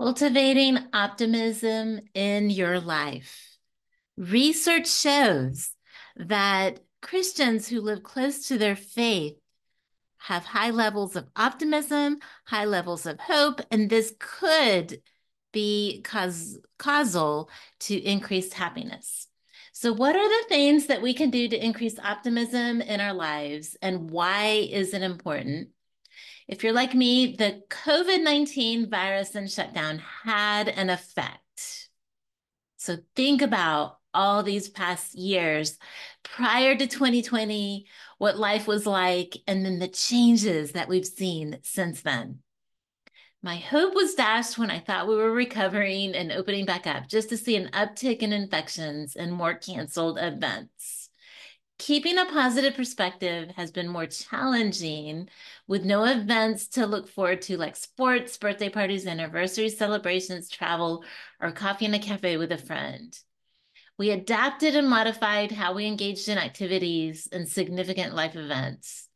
Cultivating optimism in your life. Research shows that Christians who live close to their faith have high levels of optimism, high levels of hope, and this could be cause, causal to increased happiness. So, what are the things that we can do to increase optimism in our lives, and why is it important? If you're like me, the COVID 19 virus and shutdown had an effect. So think about all these past years prior to 2020, what life was like, and then the changes that we've seen since then. My hope was dashed when I thought we were recovering and opening back up just to see an uptick in infections and more canceled events keeping a positive perspective has been more challenging with no events to look forward to like sports, birthday parties, anniversary celebrations, travel, or coffee in a cafe with a friend. We adapted and modified how we engaged in activities and significant life events.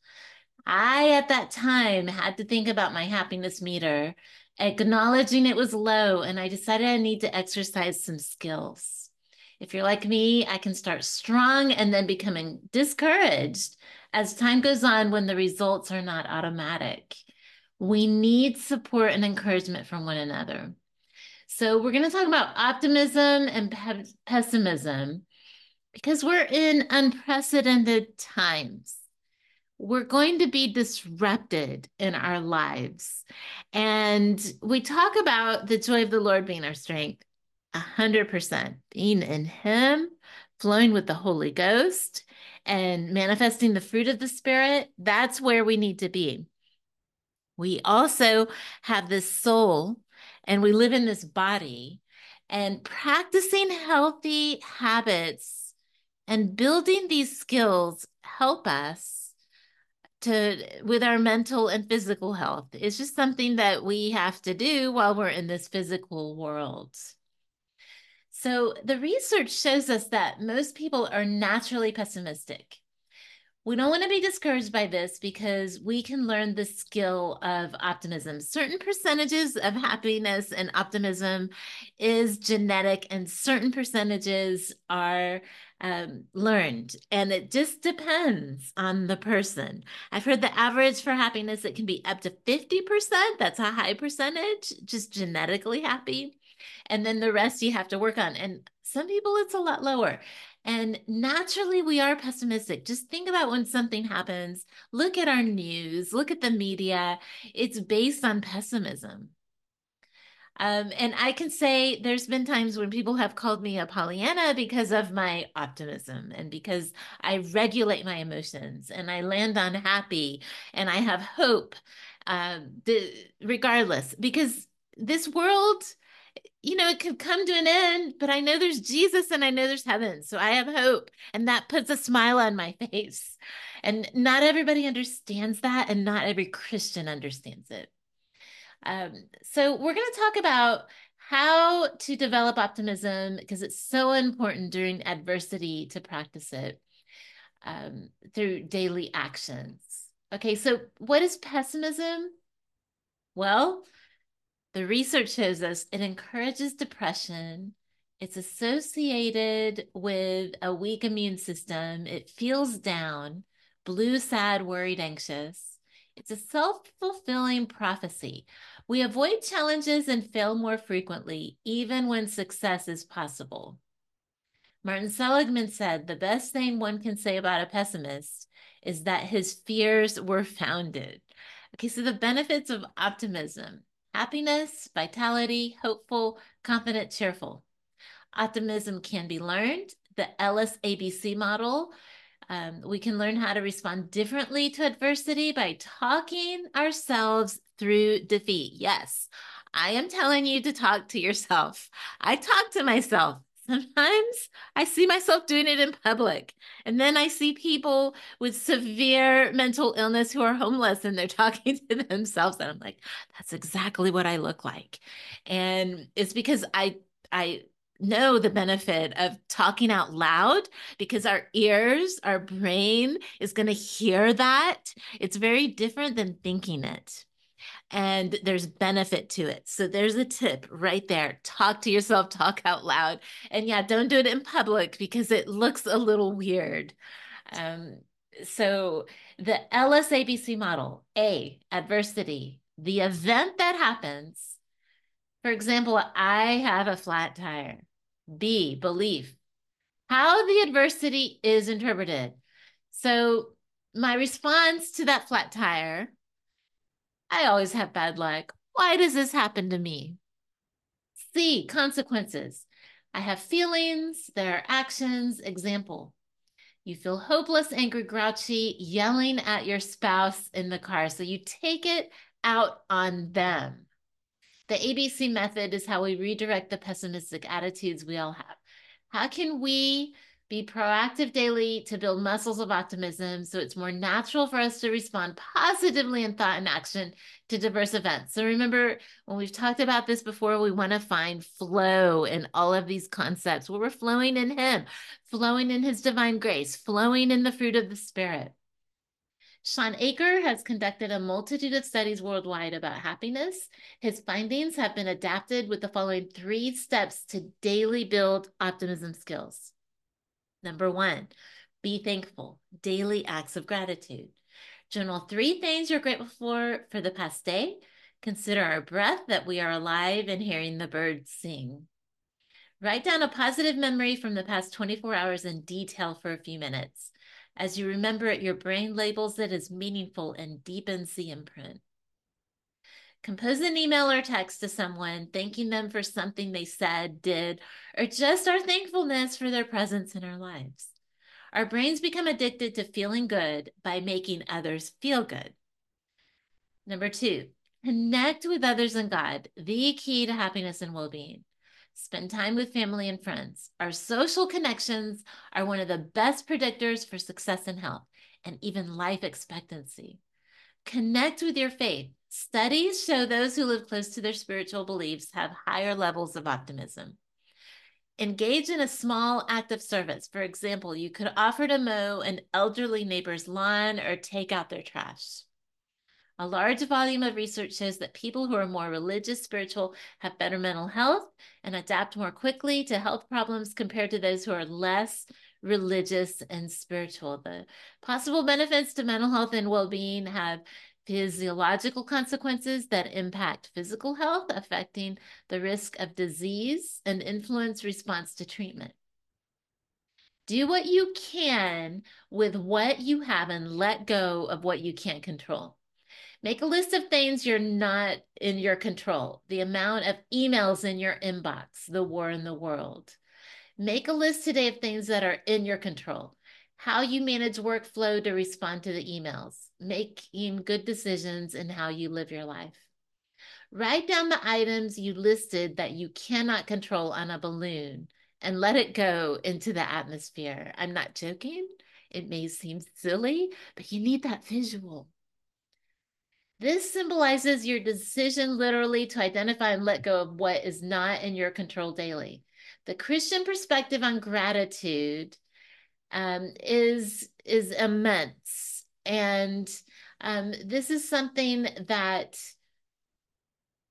I, at that time, had to think about my happiness meter, acknowledging it was low, and I decided I need to exercise some skills. If you're like me, I can start strong and then becoming discouraged as time goes on when the results are not automatic. We need support and encouragement from one another. So, we're going to talk about optimism and pe- pessimism because we're in unprecedented times. We're going to be disrupted in our lives. And we talk about the joy of the Lord being our strength. A hundred percent being in him, flowing with the Holy Ghost and manifesting the fruit of the Spirit. That's where we need to be. We also have this soul and we live in this body and practicing healthy habits and building these skills help us to with our mental and physical health it's just something that we have to do while we're in this physical world so the research shows us that most people are naturally pessimistic. We don't want to be discouraged by this because we can learn the skill of optimism. Certain percentages of happiness and optimism is genetic, and certain percentages are um, learned. And it just depends on the person. I've heard the average for happiness, it can be up to 50%. That's a high percentage, just genetically happy and then the rest you have to work on. And some people, it's a lot lower. And naturally, we are pessimistic. Just think about when something happens, look at our news, look at the media. It's based on pessimism. Um, and I can say there's been times when people have called me a Pollyanna because of my optimism and because I regulate my emotions and I land on happy and I have hope, the, regardless, because this world you know, it could come to an end, but I know there's Jesus and I know there's heaven. So I have hope. And that puts a smile on my face. And not everybody understands that, and not every Christian understands it. Um, so we're going to talk about how to develop optimism because it's so important during adversity to practice it um, through daily actions. Okay, so what is pessimism? Well, the research shows us it encourages depression. It's associated with a weak immune system. It feels down, blue, sad, worried, anxious. It's a self fulfilling prophecy. We avoid challenges and fail more frequently, even when success is possible. Martin Seligman said the best thing one can say about a pessimist is that his fears were founded. Okay, so the benefits of optimism happiness, vitality, hopeful, confident, cheerful. Optimism can be learned. The Ellis ABC model. Um, we can learn how to respond differently to adversity by talking ourselves through defeat. Yes, I am telling you to talk to yourself. I talk to myself Sometimes I see myself doing it in public. And then I see people with severe mental illness who are homeless and they're talking to themselves. And I'm like, that's exactly what I look like. And it's because I, I, know the benefit of talking out loud because our ears, our brain is going to hear that. It's very different than thinking it. And there's benefit to it. So there's a tip right there. Talk to yourself, talk out loud. And yeah, don't do it in public because it looks a little weird. Um, so the Ellis ABC model A, adversity, the event that happens. For example, I have a flat tire. B, belief, how the adversity is interpreted. So my response to that flat tire I always have bad luck. Why does this happen to me? C, consequences. I have feelings, there are actions. Example, you feel hopeless, angry, grouchy, yelling at your spouse in the car. So you take it out on them. The ABC method is how we redirect the pessimistic attitudes we all have. How can we be proactive daily to build muscles of optimism so it's more natural for us to respond positively in thought and action to diverse events. So remember, when we've talked about this before, we want to find flow in all of these concepts where we're flowing in Him, flowing in His divine grace, flowing in the fruit of the Spirit. Shawn Achor has conducted a multitude of studies worldwide about happiness. His findings have been adapted with the following three steps to daily build optimism skills. Number one, be thankful, daily acts of gratitude. Journal three things you're grateful for for the past day. Consider our breath that we are alive and hearing the birds sing. Write down a positive memory from the past 24 hours in detail for a few minutes. As you remember it, your brain labels it as meaningful and deepens the imprint. Compose an email or text to someone, thanking them for something they said, did, or just our thankfulness for their presence in our lives. Our brains become addicted to feeling good by making others feel good. Number two, connect with others and God, the key to happiness and well being. Spend time with family and friends. Our social connections are one of the best predictors for success and health and even life expectancy. Connect with your faith. Studies show those who live close to their spiritual beliefs have higher levels of optimism. Engage in a small act of service. For example, you could offer to mow an elderly neighbor's lawn or take out their trash. A large volume of research shows that people who are more religious, spiritual, have better mental health and adapt more quickly to health problems compared to those who are less religious and spiritual. The possible benefits to mental health and well being have physiological consequences that impact physical health, affecting the risk of disease and influence response to treatment. Do what you can with what you have and let go of what you can't control. Make a list of things you're not in your control, the amount of emails in your inbox, the war in the world. Make a list today of things that are in your control how you manage workflow to respond to the emails, making good decisions in how you live your life. Write down the items you listed that you cannot control on a balloon and let it go into the atmosphere. I'm not joking. It may seem silly, but you need that visual. This symbolizes your decision literally to identify and let go of what is not in your control daily. The Christian perspective on gratitude um, is is immense, and um, this is something that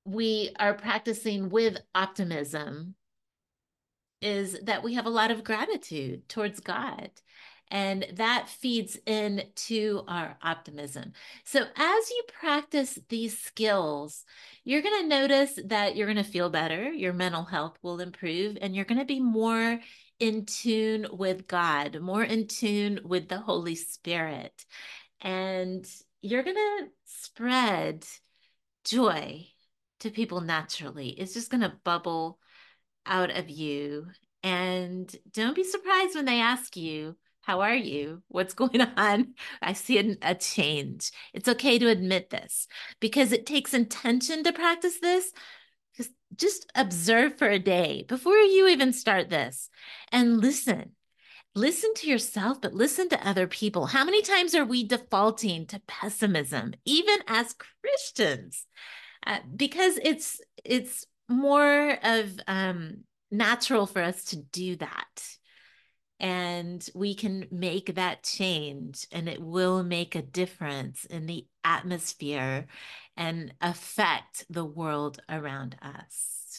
we are practicing with optimism. Is that we have a lot of gratitude towards God and that feeds into our optimism. So, as you practice these skills, you're going to notice that you're going to feel better, your mental health will improve, and you're going to be more in tune with God, more in tune with the Holy Spirit. And you're going to spread joy to people naturally. It's just going to bubble out of you. And don't be surprised when they ask you, How are you? What's going on? I see a, a change. It's okay to admit this because it takes intention to practice this, just, just observe for a day before you even start this and listen. Listen to yourself, but listen to other people. How many times are we defaulting to pessimism, even as Christians? Uh, because it's it's more of um, natural for us to do that and we can make that change and it will make a difference in the atmosphere and affect the world around us.